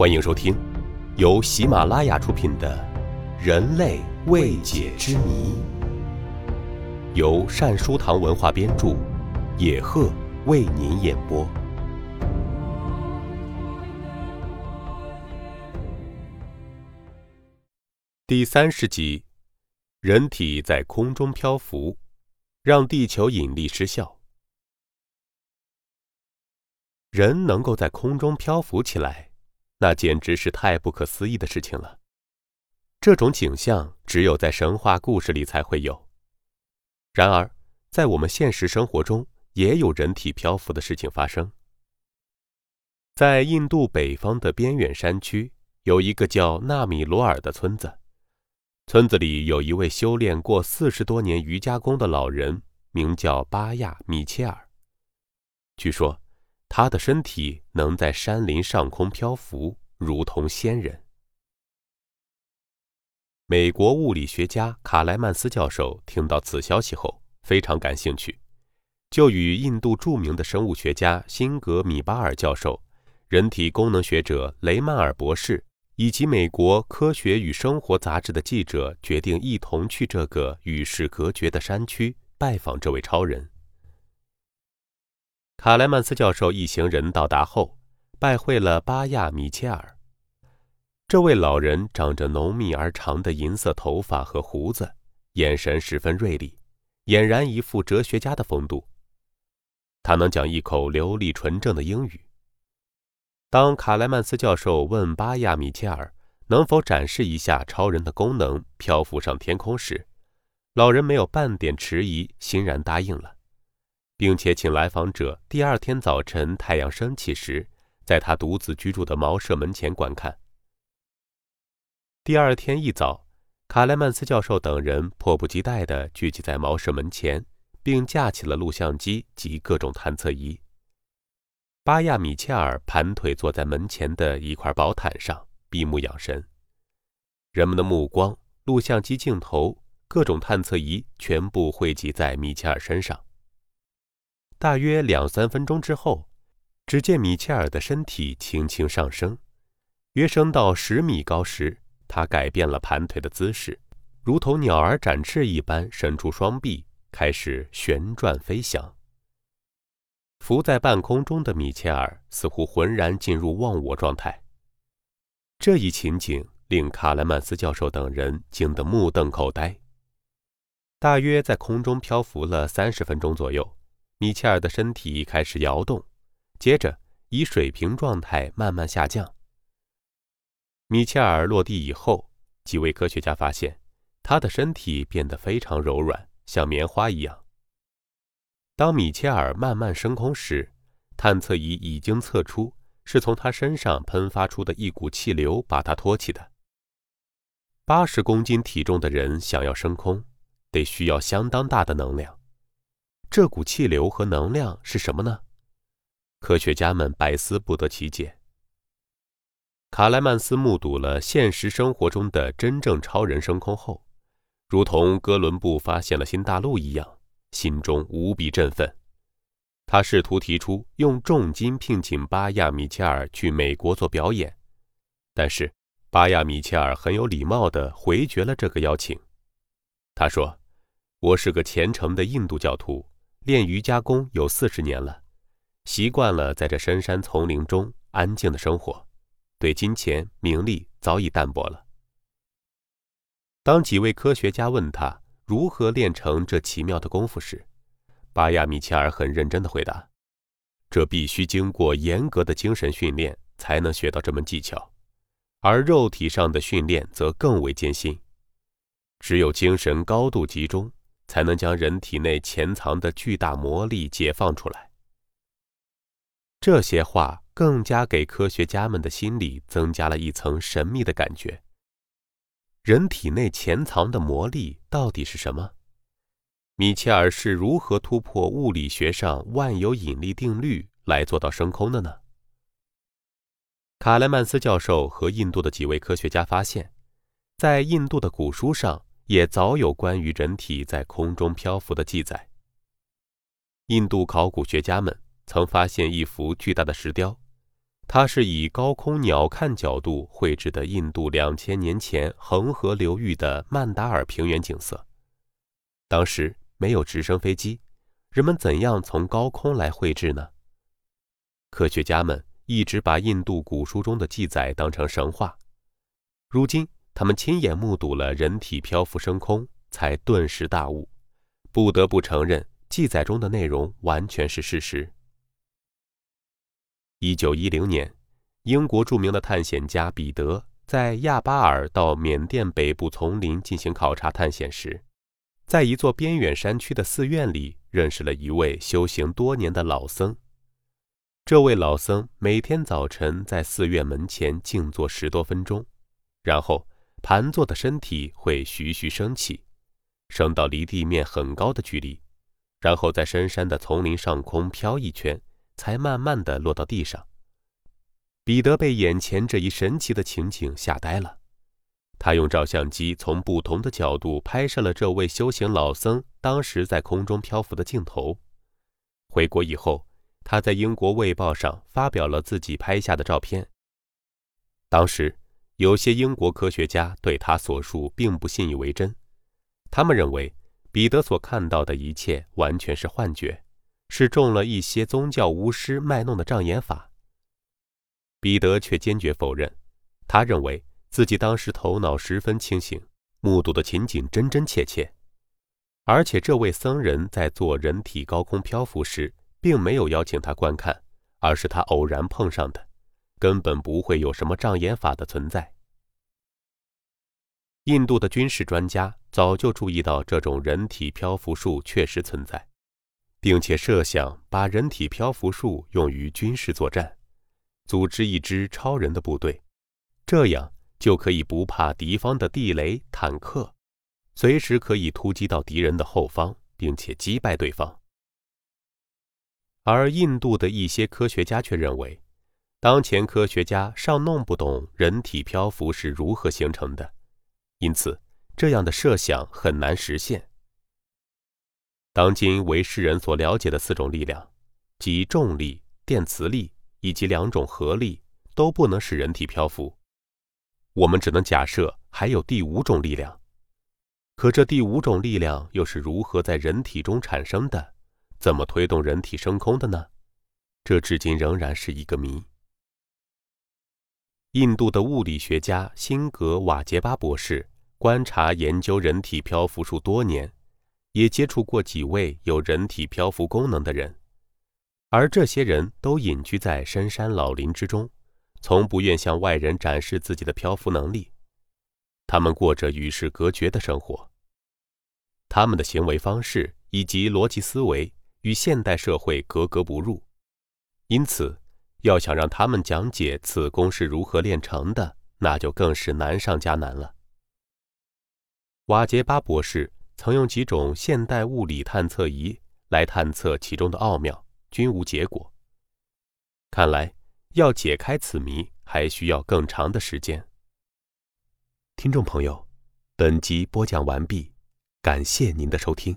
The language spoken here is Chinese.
欢迎收听，由喜马拉雅出品的《人类未解之谜》，由善书堂文化编著，野鹤为您演播。第三十集：人体在空中漂浮，让地球引力失效。人能够在空中漂浮起来，那简直是太不可思议的事情了。这种景象只有在神话故事里才会有。然而，在我们现实生活中，也有人体漂浮的事情发生。在印度北方的边远山区，有一个叫纳米罗尔的村子。村子里有一位修炼过四十多年瑜伽功的老人，名叫巴亚米切尔。据说。他的身体能在山林上空漂浮，如同仙人。美国物理学家卡莱曼斯教授听到此消息后非常感兴趣，就与印度著名的生物学家辛格米巴尔教授、人体功能学者雷曼尔博士以及美国《科学与生活》杂志的记者决定一同去这个与世隔绝的山区拜访这位超人。卡莱曼斯教授一行人到达后，拜会了巴亚米切尔。这位老人长着浓密而长的银色头发和胡子，眼神十分锐利，俨然一副哲学家的风度。他能讲一口流利纯正的英语。当卡莱曼斯教授问巴亚米切尔能否展示一下超人的功能，漂浮上天空时，老人没有半点迟疑，欣然答应了。并且请来访者第二天早晨太阳升起时，在他独自居住的茅舍门前观看。第二天一早，卡莱曼斯教授等人迫不及待地聚集在茅舍门前，并架起了录像机及各种探测仪。巴亚米切尔盘腿坐在门前的一块薄毯上，闭目养神。人们的目光、录像机镜头、各种探测仪全部汇集在米切尔身上。大约两三分钟之后，只见米切尔的身体轻轻上升，约升到十米高时，他改变了盘腿的姿势，如同鸟儿展翅一般，伸出双臂，开始旋转飞翔。浮在半空中的米切尔似乎浑然进入忘我状态。这一情景令卡莱曼斯教授等人惊得目瞪口呆。大约在空中漂浮了三十分钟左右。米切尔的身体开始摇动，接着以水平状态慢慢下降。米切尔落地以后，几位科学家发现他的身体变得非常柔软，像棉花一样。当米切尔慢慢升空时，探测仪已经测出是从他身上喷发出的一股气流把他托起的。八十公斤体重的人想要升空，得需要相当大的能量。这股气流和能量是什么呢？科学家们百思不得其解。卡莱曼斯目睹了现实生活中的真正超人升空后，如同哥伦布发现了新大陆一样，心中无比振奋。他试图提出用重金聘请巴亚米切尔去美国做表演，但是巴亚米切尔很有礼貌地回绝了这个邀请。他说：“我是个虔诚的印度教徒。”练瑜伽功有四十年了，习惯了在这深山丛林中安静的生活，对金钱名利早已淡薄了。当几位科学家问他如何练成这奇妙的功夫时，巴亚米切尔很认真的回答：“这必须经过严格的精神训练才能学到这门技巧，而肉体上的训练则更为艰辛，只有精神高度集中。”才能将人体内潜藏的巨大魔力解放出来。这些话更加给科学家们的心里增加了一层神秘的感觉。人体内潜藏的魔力到底是什么？米切尔是如何突破物理学上万有引力定律来做到升空的呢？卡莱曼斯教授和印度的几位科学家发现，在印度的古书上。也早有关于人体在空中漂浮的记载。印度考古学家们曾发现一幅巨大的石雕，它是以高空鸟瞰角度绘制的印度两千年前恒河流域的曼达尔平原景色。当时没有直升飞机，人们怎样从高空来绘制呢？科学家们一直把印度古书中的记载当成神话，如今他们亲眼目睹了人体漂浮升空，才顿时大悟，不得不承认记载中的内容完全是事实。一九一零年，英国著名的探险家彼得在亚巴尔到缅甸北部丛林进行考察探险时，在一座边远山区的寺院里认识了一位修行多年的老僧。这位老僧每天早晨在寺院门前静坐十多分钟，然后盘坐的身体会徐徐升起，升到离地面很高的距离，然后在深山的丛林上空飘一圈。才慢慢的落到地上。彼得被眼前这一神奇的情景吓呆了，他用照相机从不同的角度拍摄了这位修行老僧当时在空中漂浮的镜头。回国以后，他在英国《卫报》上发表了自己拍下的照片。当时，有些英国科学家对他所述并不信以为真，他们认为彼得所看到的一切完全是幻觉。是中了一些宗教巫师卖弄的障眼法。彼得却坚决否认，他认为自己当时头脑十分清醒，目睹的情景真真切切，而且这位僧人在做人体高空漂浮时，并没有邀请他观看，而是他偶然碰上的，根本不会有什么障眼法的存在。印度的军事专家早就注意到这种人体漂浮术确实存在。并且设想把人体漂浮术用于军事作战，组织一支超人的部队，这样就可以不怕敌方的地雷、坦克，随时可以突击到敌人的后方，并且击败对方。而印度的一些科学家却认为，当前科学家尚弄不懂人体漂浮是如何形成的，因此这样的设想很难实现。当今为世人所了解的四种力量，即重力、电磁力以及两种合力，都不能使人体漂浮。我们只能假设还有第五种力量。可这第五种力量又是如何在人体中产生的？怎么推动人体升空的呢？这至今仍然是一个谜。印度的物理学家辛格瓦杰巴博士观察研究人体漂浮术多年。也接触过几位有人体漂浮功能的人，而这些人都隐居在深山老林之中，从不愿向外人展示自己的漂浮能力。他们过着与世隔绝的生活，他们的行为方式以及逻辑思维与现代社会格格不入，因此，要想让他们讲解此功是如何炼成的，那就更是难上加难了。瓦杰巴博士。曾用几种现代物理探测仪来探测其中的奥妙，均无结果。看来要解开此谜，还需要更长的时间。听众朋友，本集播讲完毕，感谢您的收听。